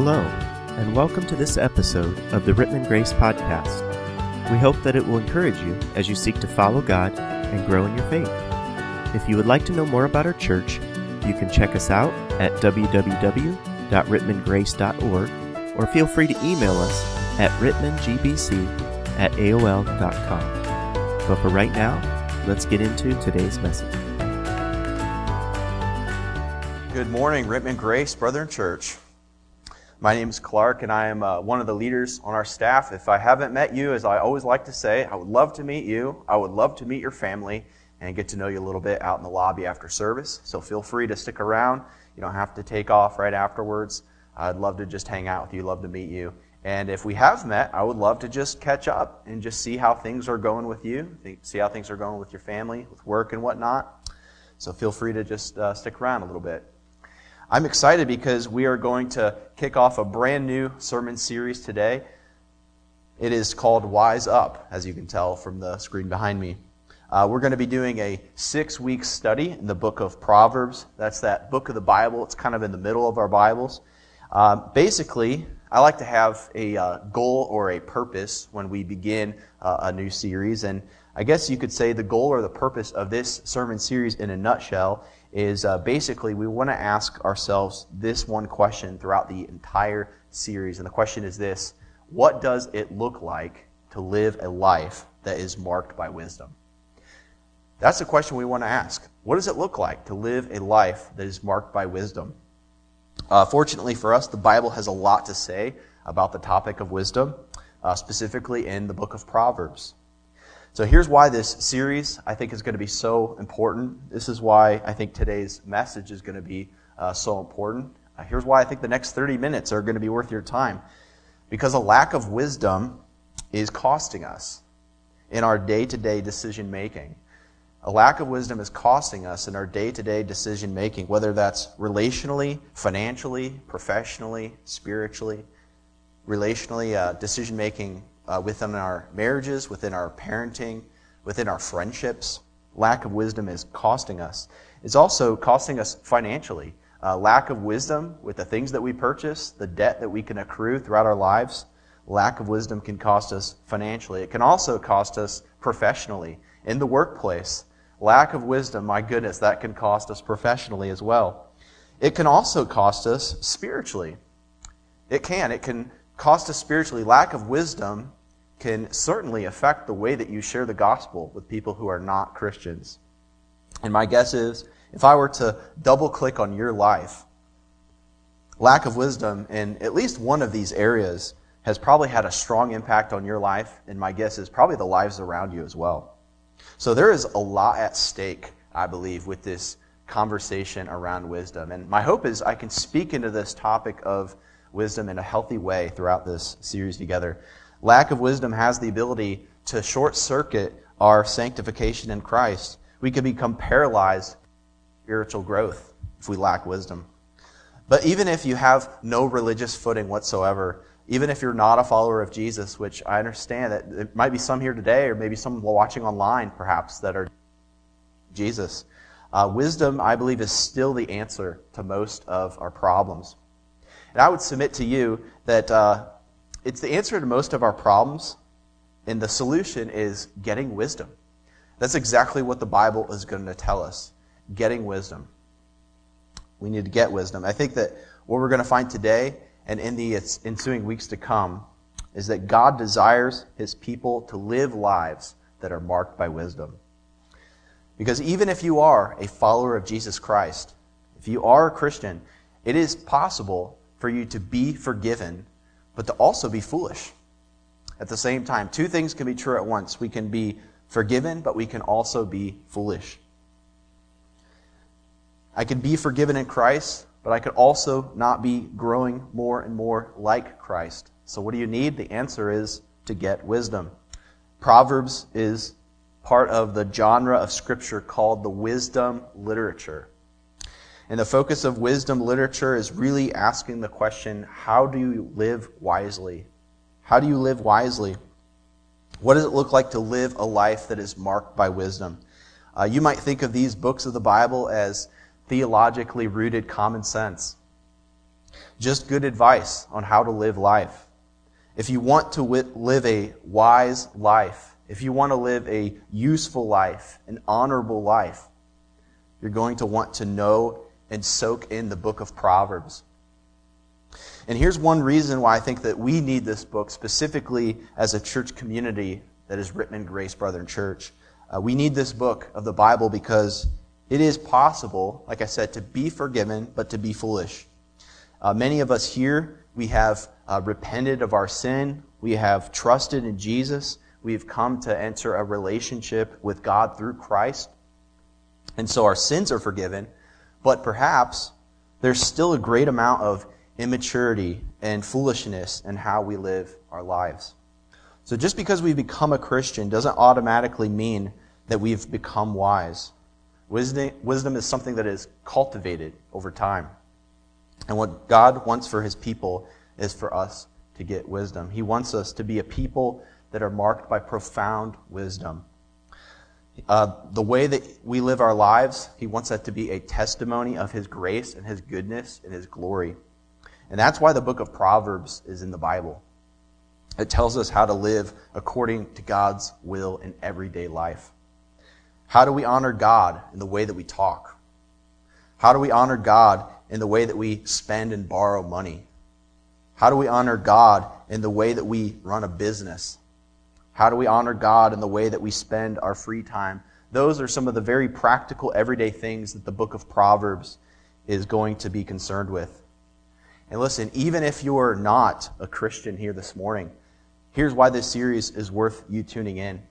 Hello, and welcome to this episode of the Rittman Grace Podcast. We hope that it will encourage you as you seek to follow God and grow in your faith. If you would like to know more about our church, you can check us out at www.rittmangrace.org or feel free to email us at rittmangbc at aol.com. But for right now, let's get into today's message. Good morning, Rittman Grace brother Brethren Church. My name is Clark, and I am uh, one of the leaders on our staff. If I haven't met you, as I always like to say, I would love to meet you. I would love to meet your family and get to know you a little bit out in the lobby after service. So feel free to stick around. You don't have to take off right afterwards. I'd love to just hang out with you, love to meet you. And if we have met, I would love to just catch up and just see how things are going with you, see how things are going with your family, with work and whatnot. So feel free to just uh, stick around a little bit. I'm excited because we are going to kick off a brand new sermon series today. It is called Wise Up, as you can tell from the screen behind me. Uh, we're going to be doing a six week study in the book of Proverbs. That's that book of the Bible. It's kind of in the middle of our Bibles. Uh, basically, I like to have a uh, goal or a purpose when we begin uh, a new series. And I guess you could say the goal or the purpose of this sermon series in a nutshell is uh, basically we want to ask ourselves this one question throughout the entire series. And the question is this What does it look like to live a life that is marked by wisdom? That's the question we want to ask. What does it look like to live a life that is marked by wisdom? Uh, fortunately for us, the Bible has a lot to say about the topic of wisdom, uh, specifically in the book of Proverbs. So here's why this series I think is going to be so important. This is why I think today's message is going to be uh, so important. Uh, here's why I think the next 30 minutes are going to be worth your time. Because a lack of wisdom is costing us in our day to day decision making. A lack of wisdom is costing us in our day to day decision making, whether that's relationally, financially, professionally, spiritually, relationally, uh, decision making uh, within our marriages, within our parenting, within our friendships. Lack of wisdom is costing us. It's also costing us financially. Uh, lack of wisdom with the things that we purchase, the debt that we can accrue throughout our lives. Lack of wisdom can cost us financially. It can also cost us professionally in the workplace. Lack of wisdom, my goodness, that can cost us professionally as well. It can also cost us spiritually. It can. It can cost us spiritually. Lack of wisdom can certainly affect the way that you share the gospel with people who are not Christians. And my guess is, if I were to double click on your life, lack of wisdom in at least one of these areas has probably had a strong impact on your life, and my guess is probably the lives around you as well. So there is a lot at stake, I believe, with this conversation around wisdom. And my hope is I can speak into this topic of wisdom in a healthy way throughout this series together. Lack of wisdom has the ability to short circuit our sanctification in Christ. We can become paralyzed spiritual growth if we lack wisdom. But even if you have no religious footing whatsoever, even if you're not a follower of Jesus, which I understand that there might be some here today, or maybe some watching online perhaps that are Jesus, uh, wisdom, I believe, is still the answer to most of our problems. And I would submit to you that uh, it's the answer to most of our problems, and the solution is getting wisdom. That's exactly what the Bible is going to tell us getting wisdom. We need to get wisdom. I think that what we're going to find today and in the ensuing weeks to come is that God desires his people to live lives that are marked by wisdom. Because even if you are a follower of Jesus Christ, if you are a Christian, it is possible for you to be forgiven but to also be foolish at the same time. Two things can be true at once. We can be forgiven, but we can also be foolish. I can be forgiven in Christ, but I could also not be growing more and more like Christ. So, what do you need? The answer is to get wisdom. Proverbs is part of the genre of Scripture called the wisdom literature. And the focus of wisdom literature is really asking the question how do you live wisely? How do you live wisely? What does it look like to live a life that is marked by wisdom? Uh, you might think of these books of the Bible as theologically rooted common sense. just good advice on how to live life. If you want to live a wise life, if you want to live a useful life, an honorable life, you're going to want to know and soak in the book of Proverbs. And here's one reason why I think that we need this book specifically as a church community that is Rittman Grace Brethren Church. Uh, we need this book of the Bible because it is possible, like I said, to be forgiven, but to be foolish. Uh, many of us here, we have uh, repented of our sin. We have trusted in Jesus. We've come to enter a relationship with God through Christ. And so our sins are forgiven, but perhaps there's still a great amount of immaturity and foolishness in how we live our lives. So just because we've become a Christian doesn't automatically mean that we've become wise. Wisdom, wisdom is something that is cultivated over time. And what God wants for his people is for us to get wisdom. He wants us to be a people that are marked by profound wisdom. Uh, the way that we live our lives, he wants that to be a testimony of his grace and his goodness and his glory. And that's why the book of Proverbs is in the Bible. It tells us how to live according to God's will in everyday life. How do we honor God in the way that we talk? How do we honor God in the way that we spend and borrow money? How do we honor God in the way that we run a business? How do we honor God in the way that we spend our free time? Those are some of the very practical, everyday things that the book of Proverbs is going to be concerned with. And listen, even if you're not a Christian here this morning, here's why this series is worth you tuning in.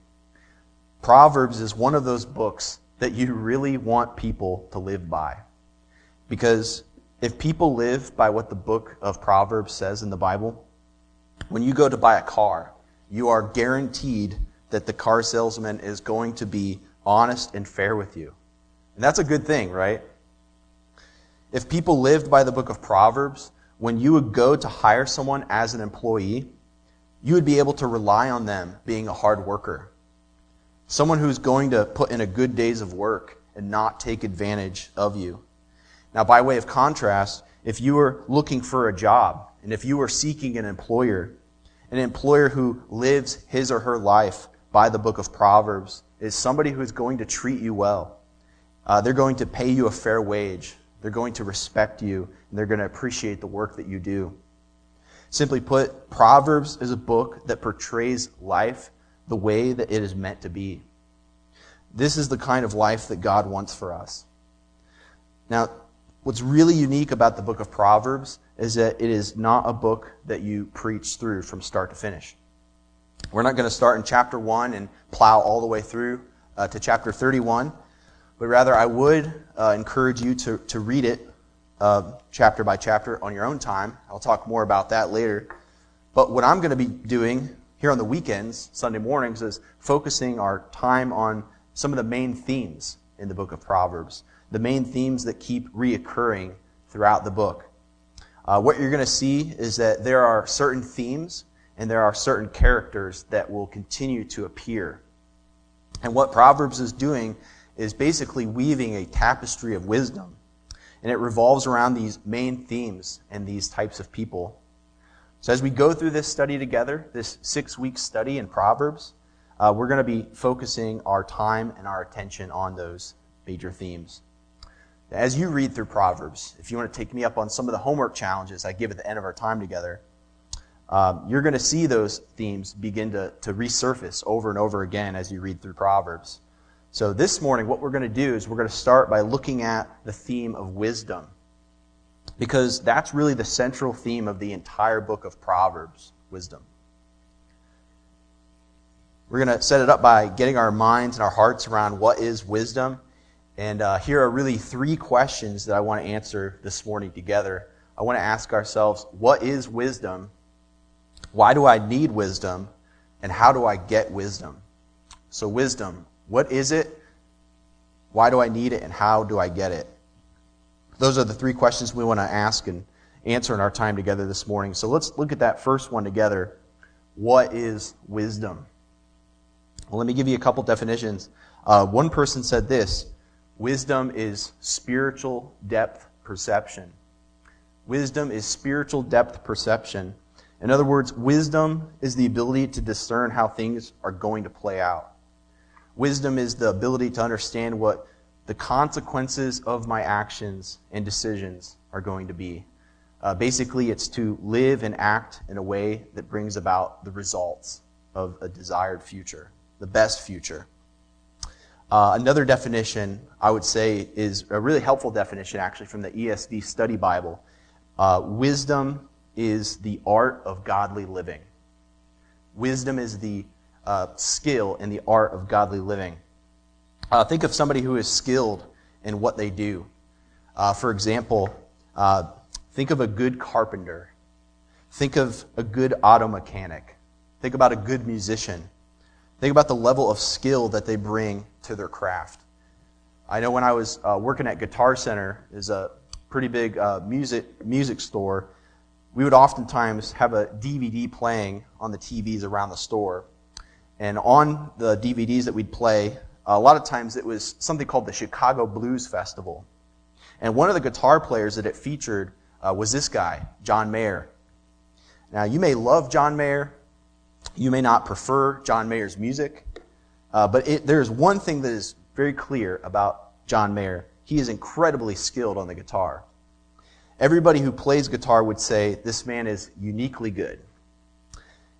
Proverbs is one of those books that you really want people to live by. Because if people live by what the book of Proverbs says in the Bible, when you go to buy a car, you are guaranteed that the car salesman is going to be honest and fair with you. And that's a good thing, right? If people lived by the book of Proverbs, when you would go to hire someone as an employee, you would be able to rely on them being a hard worker. Someone who's going to put in a good days of work and not take advantage of you. Now, by way of contrast, if you were looking for a job and if you were seeking an employer, an employer who lives his or her life by the book of Proverbs is somebody who's going to treat you well. Uh, they're going to pay you a fair wage. They're going to respect you, and they're going to appreciate the work that you do. Simply put, Proverbs is a book that portrays life the way that it is meant to be. This is the kind of life that God wants for us. Now, what's really unique about the book of Proverbs is that it is not a book that you preach through from start to finish. We're not going to start in chapter 1 and plow all the way through uh, to chapter 31, but rather I would uh, encourage you to, to read it uh, chapter by chapter on your own time. I'll talk more about that later. But what I'm going to be doing here on the weekends, Sunday mornings, is focusing our time on some of the main themes in the book of Proverbs, the main themes that keep reoccurring throughout the book. Uh, what you're going to see is that there are certain themes and there are certain characters that will continue to appear. And what Proverbs is doing is basically weaving a tapestry of wisdom. And it revolves around these main themes and these types of people. So as we go through this study together, this six week study in Proverbs, uh, we're going to be focusing our time and our attention on those major themes. As you read through Proverbs, if you want to take me up on some of the homework challenges I give at the end of our time together, um, you're going to see those themes begin to, to resurface over and over again as you read through Proverbs. So this morning, what we're going to do is we're going to start by looking at the theme of wisdom. Because that's really the central theme of the entire book of Proverbs wisdom. We're going to set it up by getting our minds and our hearts around what is wisdom and uh, here are really three questions that I want to answer this morning together. I want to ask ourselves what is wisdom? Why do I need wisdom? And how do I get wisdom? So, wisdom, what is it? Why do I need it? And how do I get it? Those are the three questions we want to ask and answer in our time together this morning. So, let's look at that first one together. What is wisdom? Well, let me give you a couple definitions. Uh, one person said this Wisdom is spiritual depth perception. Wisdom is spiritual depth perception. In other words, wisdom is the ability to discern how things are going to play out. Wisdom is the ability to understand what the consequences of my actions and decisions are going to be. Uh, basically, it's to live and act in a way that brings about the results of a desired future, the best future. Uh, another definition I would say is a really helpful definition, actually, from the ESV Study Bible. Uh, wisdom is the art of godly living. Wisdom is the uh, skill and the art of godly living. Uh, think of somebody who is skilled in what they do. Uh, for example, uh, think of a good carpenter. Think of a good auto mechanic. Think about a good musician. Think about the level of skill that they bring to their craft. I know when I was uh, working at Guitar Center, is a pretty big uh, music music store. We would oftentimes have a DVD playing on the TVs around the store, and on the DVDs that we'd play, a lot of times it was something called the Chicago Blues Festival, and one of the guitar players that it featured uh, was this guy, John Mayer. Now you may love John Mayer, you may not prefer John Mayer's music, uh, but it, there is one thing that is very clear about John Mayer. He is incredibly skilled on the guitar. Everybody who plays guitar would say this man is uniquely good.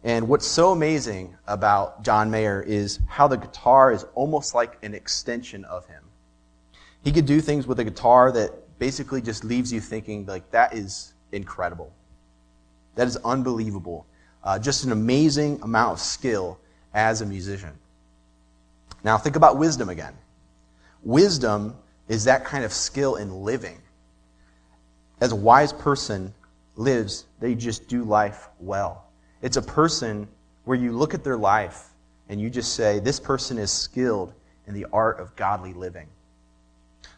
And what's so amazing about John Mayer is how the guitar is almost like an extension of him. He could do things with a guitar that basically just leaves you thinking, like, that is incredible. That is unbelievable uh, just an amazing amount of skill as a musician. Now, think about wisdom again. Wisdom is that kind of skill in living. As a wise person lives, they just do life well. It's a person where you look at their life and you just say, this person is skilled in the art of godly living.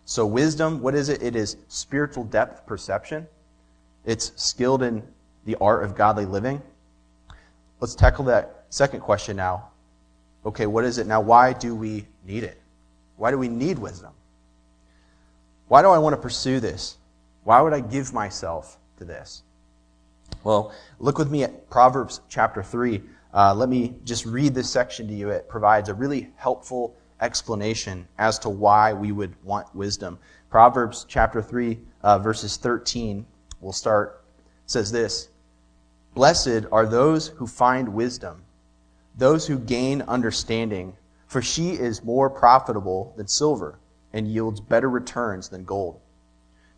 So, wisdom, what is it? It is spiritual depth perception. It's skilled in the art of godly living. Let's tackle that second question now. Okay, what is it now? Why do we need it? Why do we need wisdom? Why do I want to pursue this? Why would I give myself to this? Well, look with me at Proverbs chapter 3. Uh, let me just read this section to you. It provides a really helpful explanation as to why we would want wisdom. Proverbs chapter 3, uh, verses 13, we'll start, says this Blessed are those who find wisdom, those who gain understanding, for she is more profitable than silver and yields better returns than gold.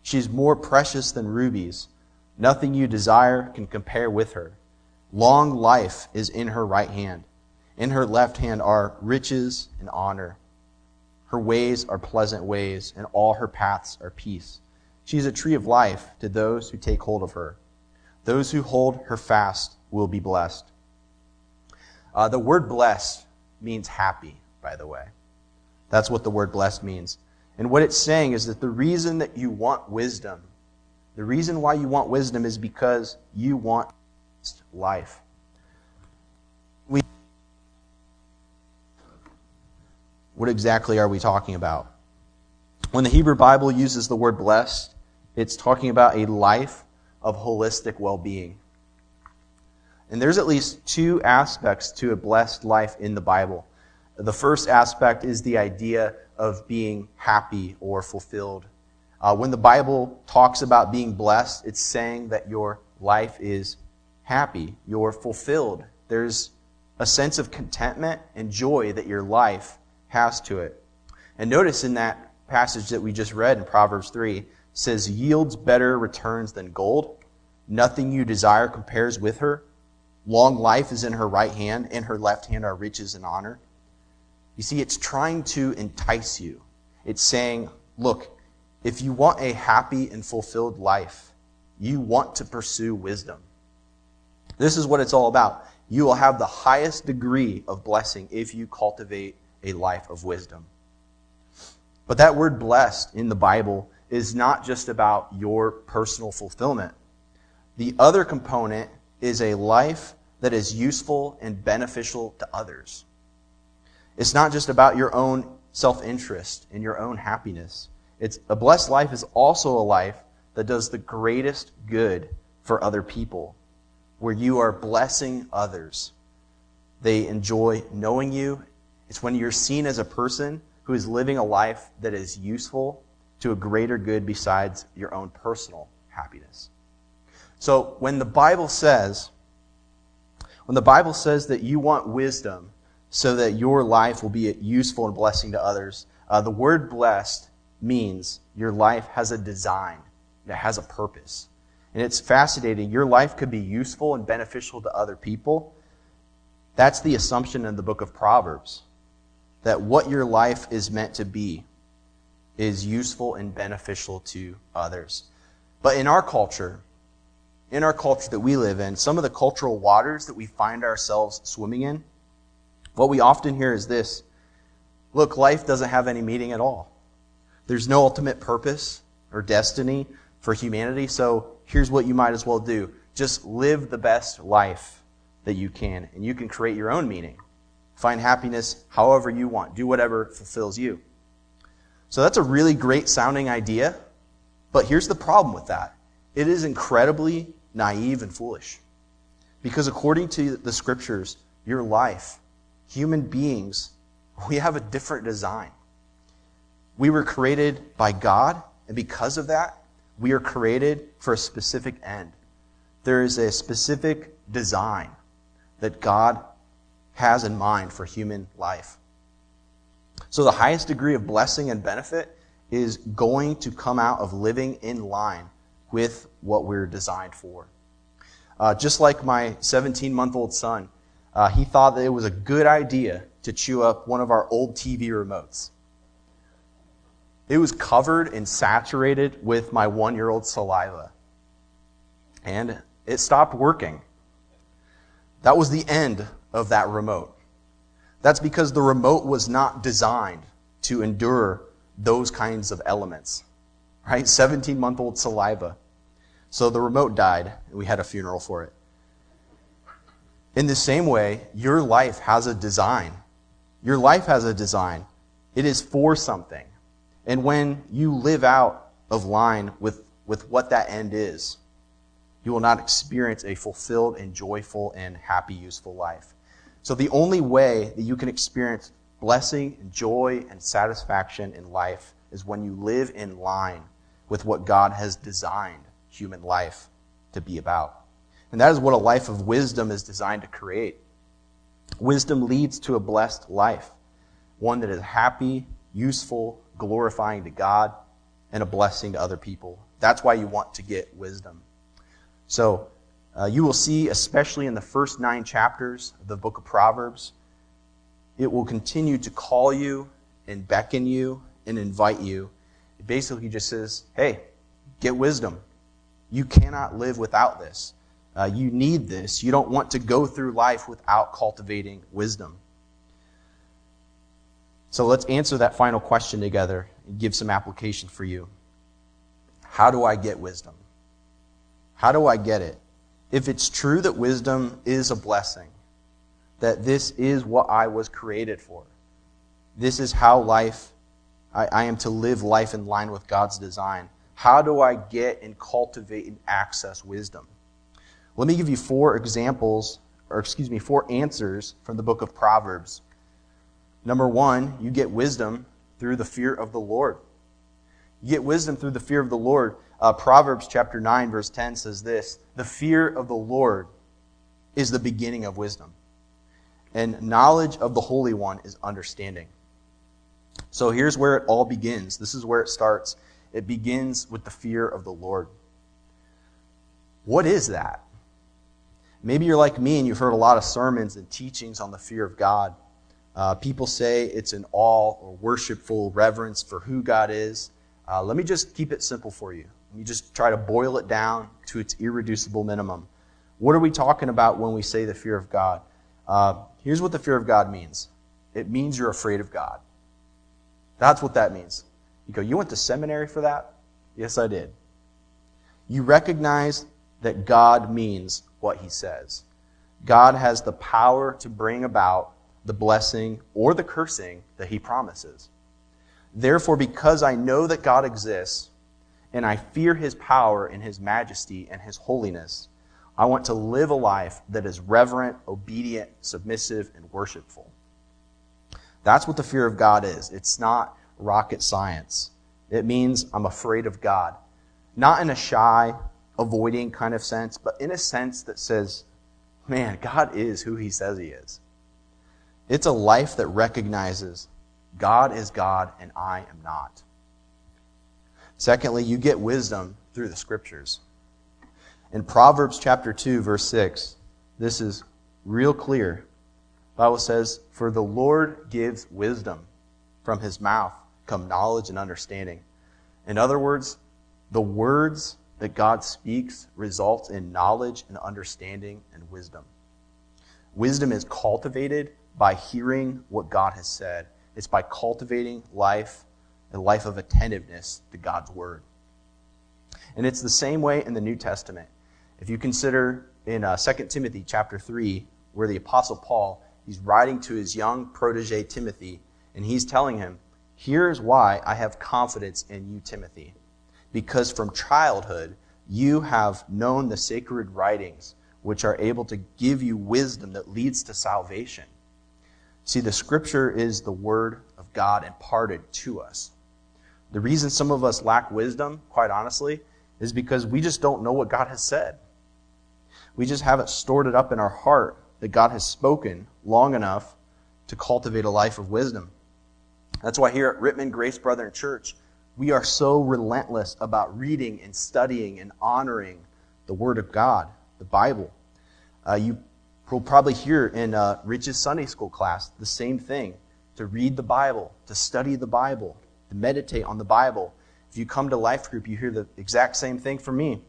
She is more precious than rubies. Nothing you desire can compare with her. Long life is in her right hand. In her left hand are riches and honor. Her ways are pleasant ways, and all her paths are peace. She is a tree of life to those who take hold of her. Those who hold her fast will be blessed. Uh, the word blessed means happy, by the way. That's what the word blessed means. And what it's saying is that the reason that you want wisdom, the reason why you want wisdom is because you want life. We, what exactly are we talking about? When the Hebrew Bible uses the word blessed, it's talking about a life of holistic well being. And there's at least two aspects to a blessed life in the Bible. The first aspect is the idea of being happy or fulfilled. Uh, when the Bible talks about being blessed, it's saying that your life is happy, you're fulfilled. There's a sense of contentment and joy that your life has to it. And notice in that passage that we just read in Proverbs 3, says, yields better returns than gold. Nothing you desire compares with her. Long life is in her right hand, in her left hand are riches and honor. You see, it's trying to entice you. It's saying, look, if you want a happy and fulfilled life, you want to pursue wisdom. This is what it's all about. You will have the highest degree of blessing if you cultivate a life of wisdom. But that word blessed in the Bible is not just about your personal fulfillment. The other component is a life that is useful and beneficial to others. It's not just about your own self interest and your own happiness. It's a blessed life is also a life that does the greatest good for other people, where you are blessing others. They enjoy knowing you. It's when you're seen as a person who is living a life that is useful to a greater good besides your own personal happiness. So when the Bible says, when the Bible says that you want wisdom so that your life will be useful and blessing to others, uh, the word blessed means your life has a design, it has a purpose. And it's fascinating. Your life could be useful and beneficial to other people. That's the assumption in the book of Proverbs that what your life is meant to be is useful and beneficial to others. But in our culture, in our culture that we live in, some of the cultural waters that we find ourselves swimming in, what we often hear is this look, life doesn't have any meaning at all. There's no ultimate purpose or destiny for humanity, so here's what you might as well do just live the best life that you can, and you can create your own meaning. Find happiness however you want. Do whatever fulfills you. So that's a really great sounding idea, but here's the problem with that it is incredibly naive and foolish. Because according to the scriptures, your life, human beings, we have a different design. We were created by God, and because of that, we are created for a specific end. There is a specific design that God has in mind for human life. So, the highest degree of blessing and benefit is going to come out of living in line with what we're designed for. Uh, just like my 17 month old son, uh, he thought that it was a good idea to chew up one of our old TV remotes. It was covered and saturated with my one year old saliva. And it stopped working. That was the end of that remote. That's because the remote was not designed to endure those kinds of elements. Right? 17 month old saliva. So the remote died, and we had a funeral for it. In the same way, your life has a design. Your life has a design. It is for something. And when you live out of line with, with what that end is, you will not experience a fulfilled and joyful and happy, useful life. So the only way that you can experience blessing and joy and satisfaction in life is when you live in line with what God has designed human life to be about. And that is what a life of wisdom is designed to create. Wisdom leads to a blessed life, one that is happy, useful, glorifying to God, and a blessing to other people. That's why you want to get wisdom. So, uh, you will see, especially in the first nine chapters of the book of Proverbs, it will continue to call you and beckon you and invite you. It basically just says, hey, get wisdom. You cannot live without this. Uh, you need this. You don't want to go through life without cultivating wisdom. So let's answer that final question together and give some application for you. How do I get wisdom? How do I get it? If it's true that wisdom is a blessing, that this is what I was created for, this is how life, I, I, am to live life in line with God's design, how do I get and cultivate and access wisdom? Let me give you four examples, or excuse me, four answers from the book of Proverbs. Number one, you get wisdom through the fear of the Lord. You get wisdom through the fear of the Lord. Uh, Proverbs chapter 9, verse 10 says this The fear of the Lord is the beginning of wisdom, and knowledge of the Holy One is understanding. So here's where it all begins. This is where it starts. It begins with the fear of the Lord. What is that? Maybe you're like me and you've heard a lot of sermons and teachings on the fear of God. Uh, people say it's an awe or worshipful reverence for who God is. Uh, let me just keep it simple for you. You just try to boil it down to its irreducible minimum. What are we talking about when we say the fear of God? Uh, here's what the fear of God means it means you're afraid of God. That's what that means. You go, You went to seminary for that? Yes, I did. You recognize that God means what he says. God has the power to bring about the blessing or the cursing that he promises. Therefore, because I know that God exists, and I fear his power and his majesty and his holiness. I want to live a life that is reverent, obedient, submissive, and worshipful. That's what the fear of God is. It's not rocket science. It means I'm afraid of God. Not in a shy, avoiding kind of sense, but in a sense that says, man, God is who he says he is. It's a life that recognizes God is God and I am not. Secondly, you get wisdom through the scriptures. In Proverbs chapter 2 verse 6, this is real clear. The Bible says, "For the Lord gives wisdom; from his mouth come knowledge and understanding." In other words, the words that God speaks result in knowledge and understanding and wisdom. Wisdom is cultivated by hearing what God has said. It's by cultivating life a life of attentiveness to God's word. And it's the same way in the New Testament. If you consider in uh, 2 Timothy chapter 3, where the Apostle Paul, he's writing to his young protege Timothy, and he's telling him, Here's why I have confidence in you, Timothy. Because from childhood, you have known the sacred writings, which are able to give you wisdom that leads to salvation. See, the scripture is the word of God imparted to us. The reason some of us lack wisdom, quite honestly, is because we just don't know what God has said. We just haven't stored it up in our heart that God has spoken long enough to cultivate a life of wisdom. That's why here at Rittman Grace Brethren Church, we are so relentless about reading and studying and honoring the Word of God, the Bible. Uh, you will probably hear in uh, Rich's Sunday school class the same thing to read the Bible, to study the Bible, meditate on the Bible. If you come to life group, you hear the exact same thing from me.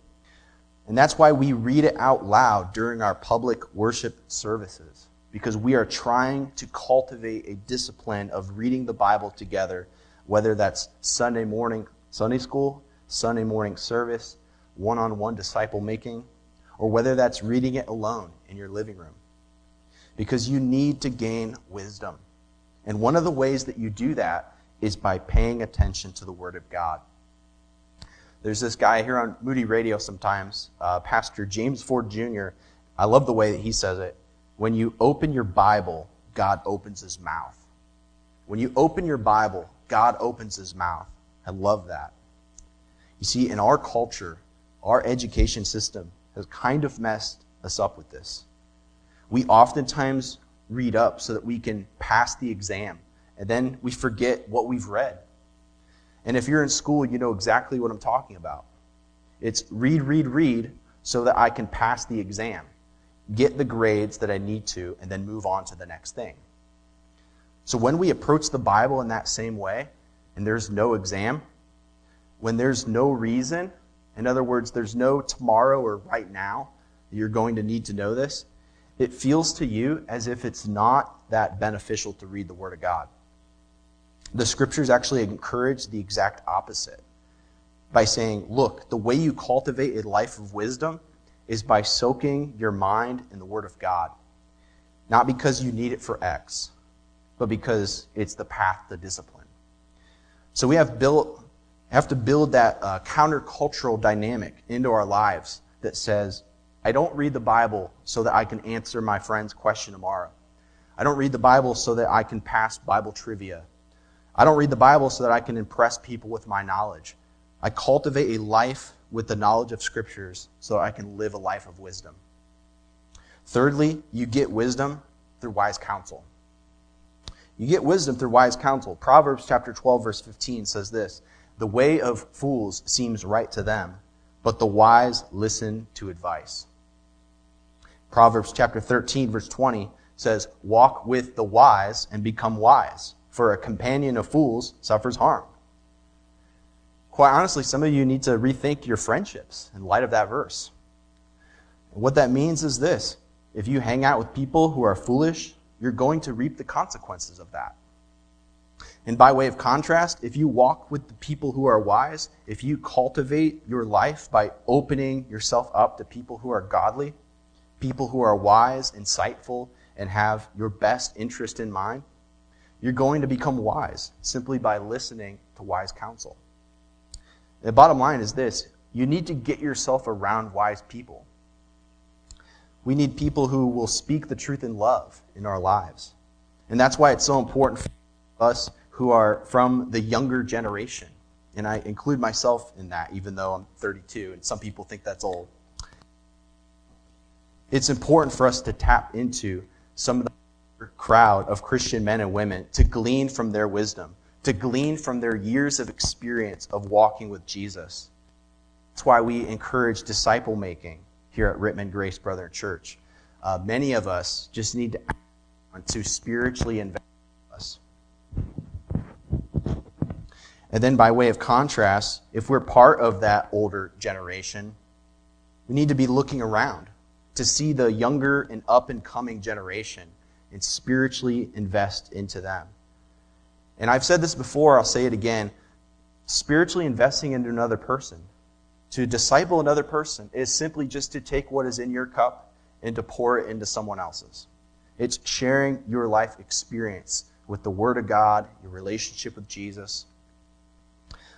And that's why we read it out loud during our public worship services, because we are trying to cultivate a discipline of reading the Bible together, whether that's Sunday morning Sunday school, Sunday morning service, one on one disciple making, or whether that's reading it alone in your living room. Because you need to gain wisdom. And one of the ways that you do that is by paying attention to the Word of God. There's this guy here on Moody Radio sometimes, uh, Pastor James Ford Jr. I love the way that he says it. When you open your Bible, God opens his mouth. When you open your Bible, God opens his mouth. I love that. You see, in our culture, our education system has kind of messed us up with this. We oftentimes read up so that we can pass the exam and then we forget what we've read. And if you're in school, you know exactly what I'm talking about. It's read, read, read so that I can pass the exam, get the grades that I need to, and then move on to the next thing. So when we approach the Bible in that same way, and there's no exam, when there's no reason, in other words, there's no tomorrow or right now, you're going to need to know this, it feels to you as if it's not that beneficial to read the Word of God. The scriptures actually encourage the exact opposite by saying, look, the way you cultivate a life of wisdom is by soaking your mind in the Word of God. Not because you need it for X, but because it's the path to discipline. So we have built, have to build that uh, countercultural dynamic into our lives that says, I don't read the Bible so that I can answer my friend's question tomorrow. I don't read the Bible so that I can pass Bible trivia I don't read the Bible so that I can impress people with my knowledge. I cultivate a life with the knowledge of scriptures so I can live a life of wisdom. Thirdly, you get wisdom through wise counsel. You get wisdom through wise counsel. Proverbs chapter 12 verse 15 says this, "The way of fools seems right to them, but the wise listen to advice." Proverbs chapter 13 verse 20 says, "Walk with the wise and become wise." For a companion of fools suffers harm. Quite honestly, some of you need to rethink your friendships in light of that verse. what that means is this if you hang out with people who are foolish, you're going to reap the consequences of that. And by way of contrast, if you walk with the people who are wise, if you cultivate your life by opening yourself up to people who are godly, people who are wise, insightful, and have your best interest in mind, you're going to become wise simply by listening to wise counsel. The bottom line is this you need to get yourself around wise people. We need people who will speak the truth in love in our lives. And that's why it's so important for us who are from the younger generation. And I include myself in that, even though I'm 32, and some people think that's old. It's important for us to tap into some of the crowd of Christian men and women to glean from their wisdom, to glean from their years of experience of walking with Jesus. That's why we encourage disciple making here at Rittman Grace Brethren Church. Uh, many of us just need to, to spiritually invest in us. And then, by way of contrast, if we're part of that older generation, we need to be looking around to see the younger and up and coming generation and spiritually invest into them. And I've said this before, I'll say it again. Spiritually investing into another person, to disciple another person, is simply just to take what is in your cup and to pour it into someone else's. It's sharing your life experience with the Word of God, your relationship with Jesus,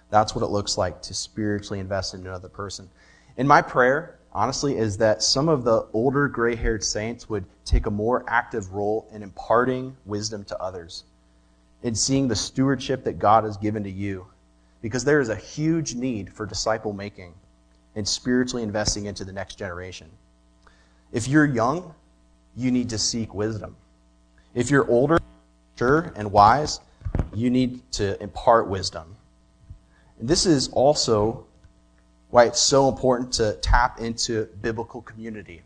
that's what it looks like to spiritually invest in another person. In my prayer, honestly, is that some of the older gray haired saints would take a more active role in imparting wisdom to others, in seeing the stewardship that God has given to you. Because there is a huge need for disciple making and spiritually investing into the next generation. If you're young, you need to seek wisdom. If you're older, mature, and wise, you need to impart wisdom. And this is also why it's so important to tap into biblical community.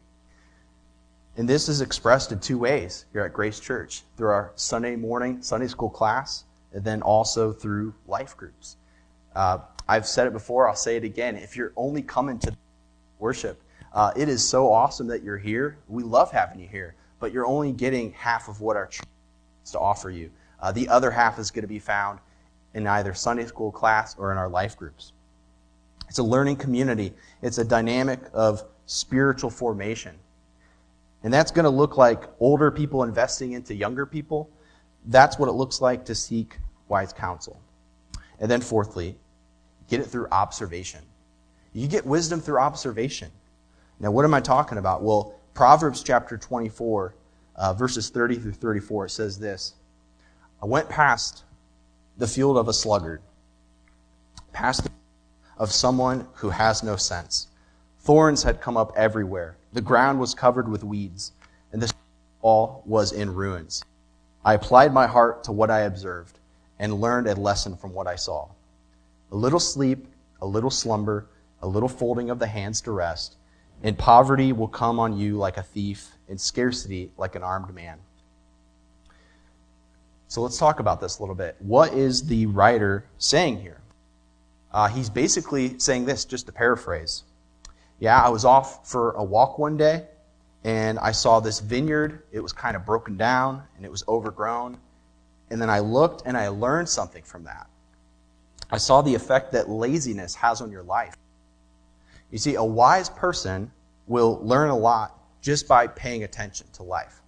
And this is expressed in two ways here at Grace Church through our Sunday morning Sunday school class, and then also through life groups. Uh, I've said it before, I'll say it again. If you're only coming to worship, uh, it is so awesome that you're here. We love having you here, but you're only getting half of what our church has to offer you. Uh, the other half is going to be found in either Sunday school class or in our life groups. It's a learning community, it's a dynamic of spiritual formation. And that's going to look like older people investing into younger people. That's what it looks like to seek wise counsel. And then, fourthly, get it through observation. You get wisdom through observation. Now, what am I talking about? Well, Proverbs chapter 24, uh, verses 30 through 34 it says this I went past the field of a sluggard, past the of someone who has no sense. Thorns had come up everywhere. The ground was covered with weeds, and the wall was in ruins. I applied my heart to what I observed and learned a lesson from what I saw. A little sleep, a little slumber, a little folding of the hands to rest, and poverty will come on you like a thief, and scarcity like an armed man. So let's talk about this a little bit. What is the writer saying here? Uh, he's basically saying this, just to paraphrase. Yeah, I was off for a walk one day, and I saw this vineyard. It was kind of broken down, and it was overgrown. And then I looked and I learned something from that. I saw the effect that laziness has on your life. You see, a wise person will learn a lot just by paying attention to life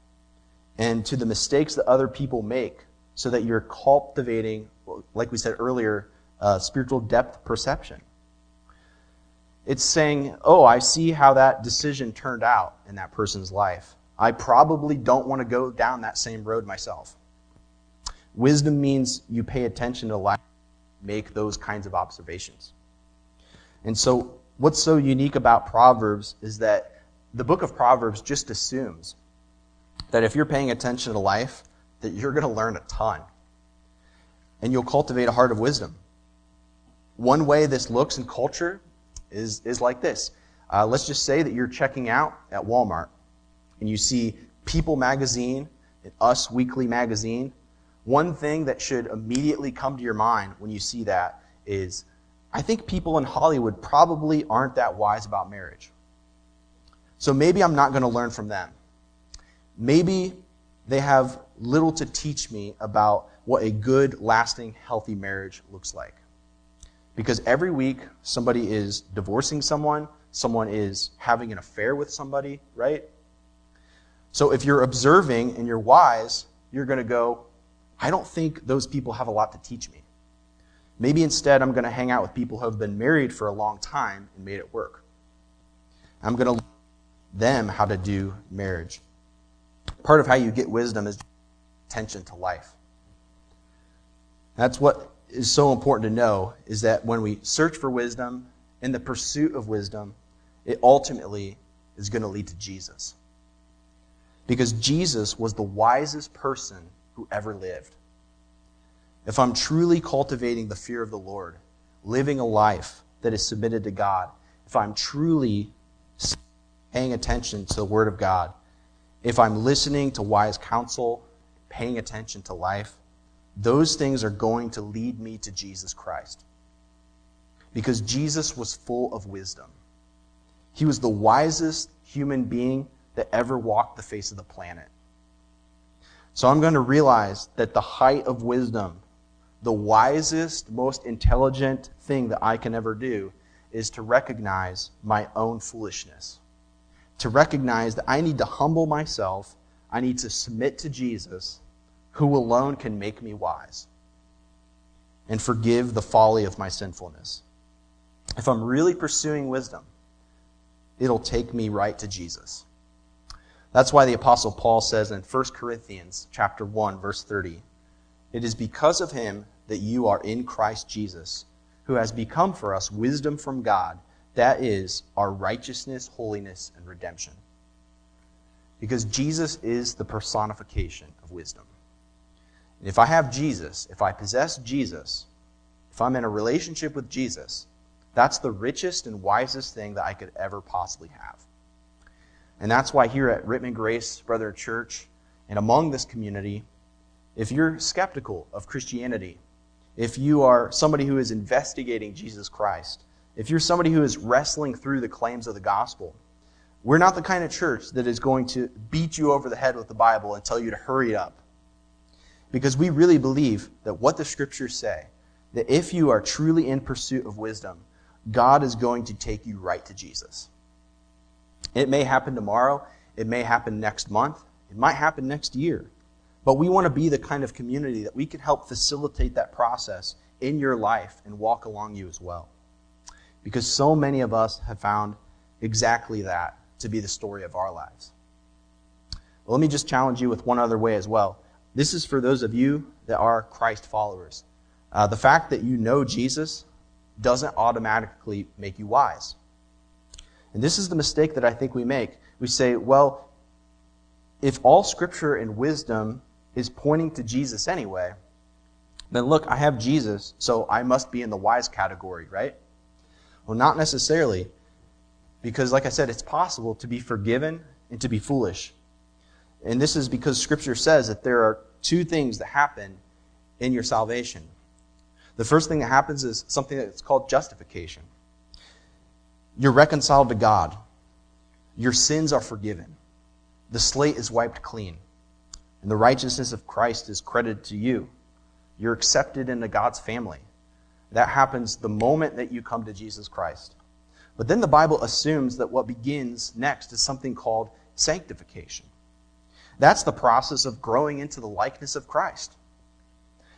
and to the mistakes that other people make so that you're cultivating, like we said earlier, uh, spiritual depth perception. It's saying, oh, I see how that decision turned out in that person's life. I probably don't want to go down that same road myself. Wisdom means you pay attention to life, make those kinds of observations. And so, what's so unique about Proverbs is that the book of Proverbs just assumes that if you're paying attention to life, that you're going to learn a ton. And you'll cultivate a heart of wisdom. One way this looks in culture is, is like this. Uh, let's just say that you're checking out at Walmart and you see People magazine and Us Weekly magazine. One thing that should immediately come to your mind when you see that is I think people in Hollywood probably aren't that wise about marriage. So maybe I'm not going to learn from them. Maybe they have little to teach me about what a good, lasting, healthy marriage looks like. Because every week, somebody is divorcing someone, someone is having an affair with somebody, right? So if you're observing and you're wise, you're going to go, I don't think those people have a lot to teach me. Maybe instead I'm going to hang out with people who have been married for a long time and made it work. I'm going to them how to do marriage. Part of how you get wisdom is attention to life. That's what is so important to know is that when we search for wisdom, in the pursuit of wisdom, it ultimately is going to lead to Jesus. Because Jesus was the wisest person who ever lived. If I'm truly cultivating the fear of the Lord, living a life that is submitted to God, if I'm truly paying attention to the Word of God, if I'm listening to wise counsel, paying attention to life, those things are going to lead me to Jesus Christ. Because Jesus was full of wisdom. He was the wisest human being that ever walked the face of the planet. So I'm going to realize that the height of wisdom, the wisest, most intelligent thing that I can ever do is to recognize my own foolishness. To recognize that I need to humble myself, I need to submit to Jesus, who alone can make me wise, and forgive the folly of my sinfulness. If I'm really pursuing wisdom, it'll take me right to Jesus. That's why the apostle Paul says in 1 Corinthians chapter 1 verse 30, it is because of him that you are in Christ Jesus, who has become for us wisdom from God, that is our righteousness, holiness and redemption. Because Jesus is the personification of wisdom. And if I have Jesus, if I possess Jesus, if I'm in a relationship with Jesus, that's the richest and wisest thing that I could ever possibly have. And that's why here at Rittman Grace Brethren Church and among this community, if you're skeptical of Christianity, if you are somebody who is investigating Jesus Christ, if you're somebody who is wrestling through the claims of the gospel, we're not the kind of church that is going to beat you over the head with the Bible and tell you to hurry up. Because we really believe that what the scriptures say, that if you are truly in pursuit of wisdom, God is going to take you right to Jesus. It may happen tomorrow. It may happen next month. It might happen next year. But we want to be the kind of community that we can help facilitate that process in your life and walk along you as well. Because so many of us have found exactly that to be the story of our lives. Well, let me just challenge you with one other way as well. This is for those of you that are Christ followers. Uh, the fact that you know Jesus doesn't automatically make you wise. And this is the mistake that I think we make. We say, well, if all scripture and wisdom is pointing to Jesus anyway, then look, I have Jesus, so I must be in the wise category, right? Well, not necessarily. Because, like I said, it's possible to be forgiven and to be foolish. And this is because Scripture says that there are two things that happen in your salvation. The first thing that happens is something that's called justification. You're reconciled to God. Your sins are forgiven. The slate is wiped clean. And the righteousness of Christ is credited to you. You're accepted into God's family. That happens the moment that you come to Jesus Christ. But then the Bible assumes that what begins next is something called sanctification. That's the process of growing into the likeness of Christ,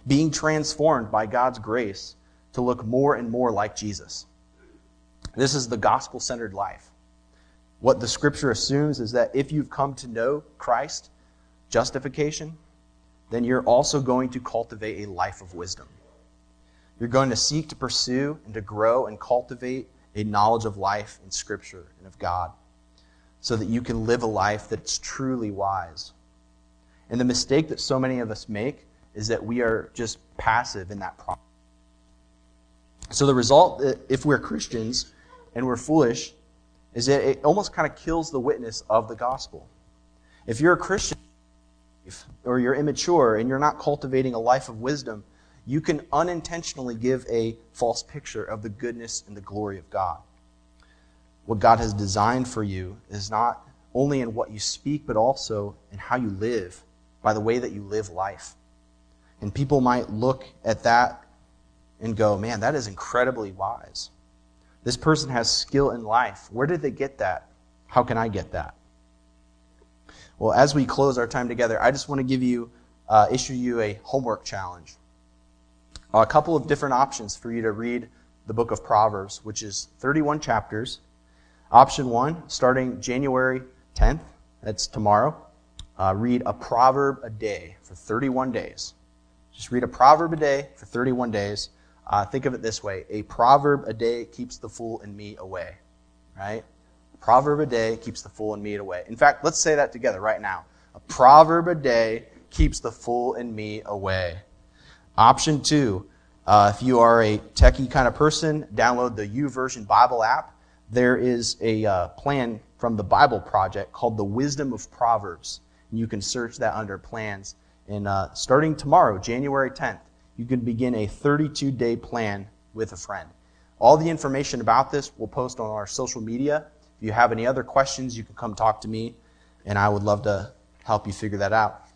being transformed by God's grace to look more and more like Jesus. This is the gospel centered life. What the scripture assumes is that if you've come to know Christ, justification, then you're also going to cultivate a life of wisdom. You're going to seek to pursue and to grow and cultivate a knowledge of life in Scripture and of God so that you can live a life that's truly wise. And the mistake that so many of us make is that we are just passive in that process. So the result, if we're Christians, and we're foolish is that it almost kind of kills the witness of the gospel. If you're a Christian or you're immature and you're not cultivating a life of wisdom, you can unintentionally give a false picture of the goodness and the glory of God. What God has designed for you is not only in what you speak, but also in how you live, by the way that you live life. And people might look at that and go, man, that is incredibly wise. This person has skill in life. Where did they get that? How can I get that? Well, as we close our time together, I just want to give you, uh, issue you a homework challenge. a couple of different options for you to read the book of Proverbs, which is 31 chapters. Option one, starting January 10th, that's tomorrow, uh, read a proverb a day for 31 days. Just read a proverb a day for 31 days. Uh, think of it this way a proverb a day keeps the fool and me away, right? A proverb a day keeps the fool and me away. In fact, let's say that together right now. A proverb a day keeps the fool and me away. Option two, uh, if you are a techie kind of person, download the YouVersion Bible app. There is a uh, plan from the Bible Project called the Wisdom of Proverbs. And you can search that under plans. And uh, starting tomorrow, January 10th, you can begin a 32 day plan with a friend. All the information about this we'll post on our social media. If you have any other questions, you can come talk to me, and I would love to help you figure that out.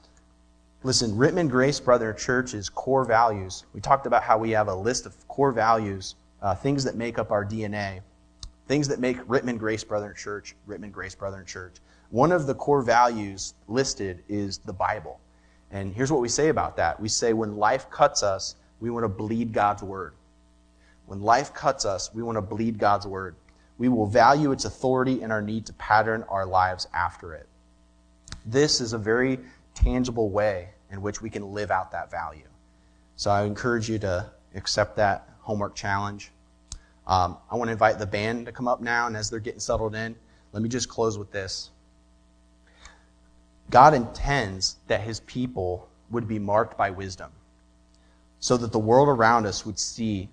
Listen, Rittman Grace Brethren Church's core values. We talked about how we have a list of core values, uh, things that make up our DNA, things that make Rittman Grace Brethren Church Rittman Grace Brethren Church. One of the core values listed is the Bible. And here's what we say about that. We say when life cuts us, we want to bleed God's word. When life cuts us, we want to bleed God's word. We will value its authority and our need to pattern our lives after it. This is a very tangible way in which we can live out that value. So I encourage you to accept that homework challenge. Um, I want to invite the band to come up now, and as they're getting settled in, let me just close with this. God intends that his people would be marked by wisdom so that the world around us would see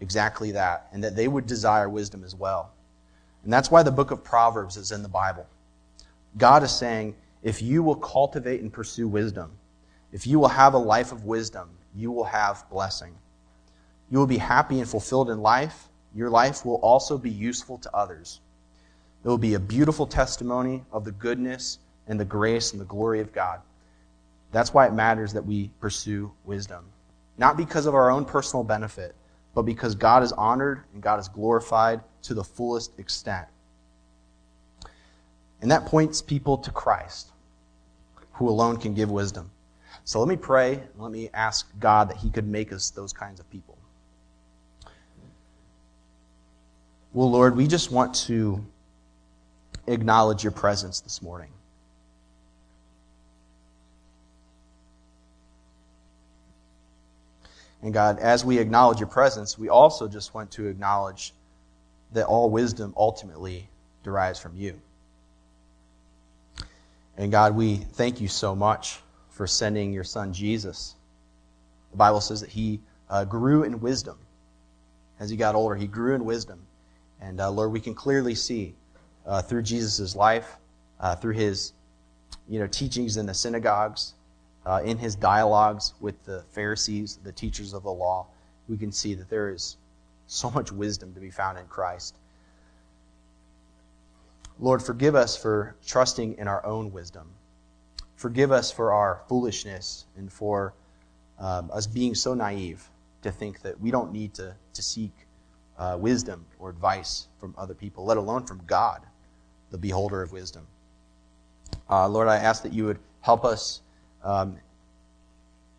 exactly that and that they would desire wisdom as well. And that's why the book of Proverbs is in the Bible. God is saying, if you will cultivate and pursue wisdom, if you will have a life of wisdom, you will have blessing. You will be happy and fulfilled in life. Your life will also be useful to others. It will be a beautiful testimony of the goodness and the grace and the glory of God. That's why it matters that we pursue wisdom. Not because of our own personal benefit, but because God is honored and God is glorified to the fullest extent. And that points people to Christ, who alone can give wisdom. So let me pray and let me ask God that He could make us those kinds of people. Well, Lord, we just want to acknowledge your presence this morning. And God, as we acknowledge your presence, we also just want to acknowledge that all wisdom ultimately derives from you. And God, we thank you so much for sending your son Jesus. The Bible says that he uh, grew in wisdom. As he got older, he grew in wisdom. And uh, Lord, we can clearly see uh, through Jesus' life, uh, through his you know, teachings in the synagogues, uh, in his dialogues with the Pharisees, the teachers of the law, we can see that there is so much wisdom to be found in Christ. Lord, forgive us for trusting in our own wisdom. Forgive us for our foolishness and for um, us being so naive to think that we don't need to, to seek uh, wisdom or advice from other people, let alone from God, the beholder of wisdom. Uh, Lord, I ask that you would help us um,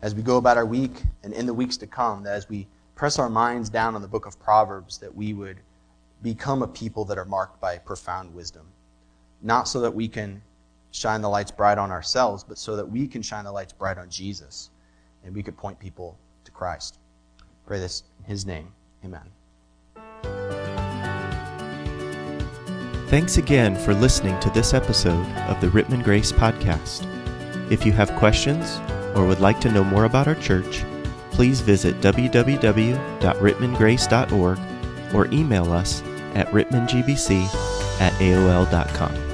as we go about our week and in the weeks to come, that as we press our minds down on the book of Proverbs, that we would become a people that are marked by profound wisdom. Not so that we can shine the lights bright on ourselves, but so that we can shine the lights bright on Jesus and we could point people to Christ. Pray this in his name. Amen. Thanks again for listening to this episode of the Rittman Grace Podcast. If you have questions or would like to know more about our church, please visit www.rittmangrace.org or email us at rittmangbc at aol.com.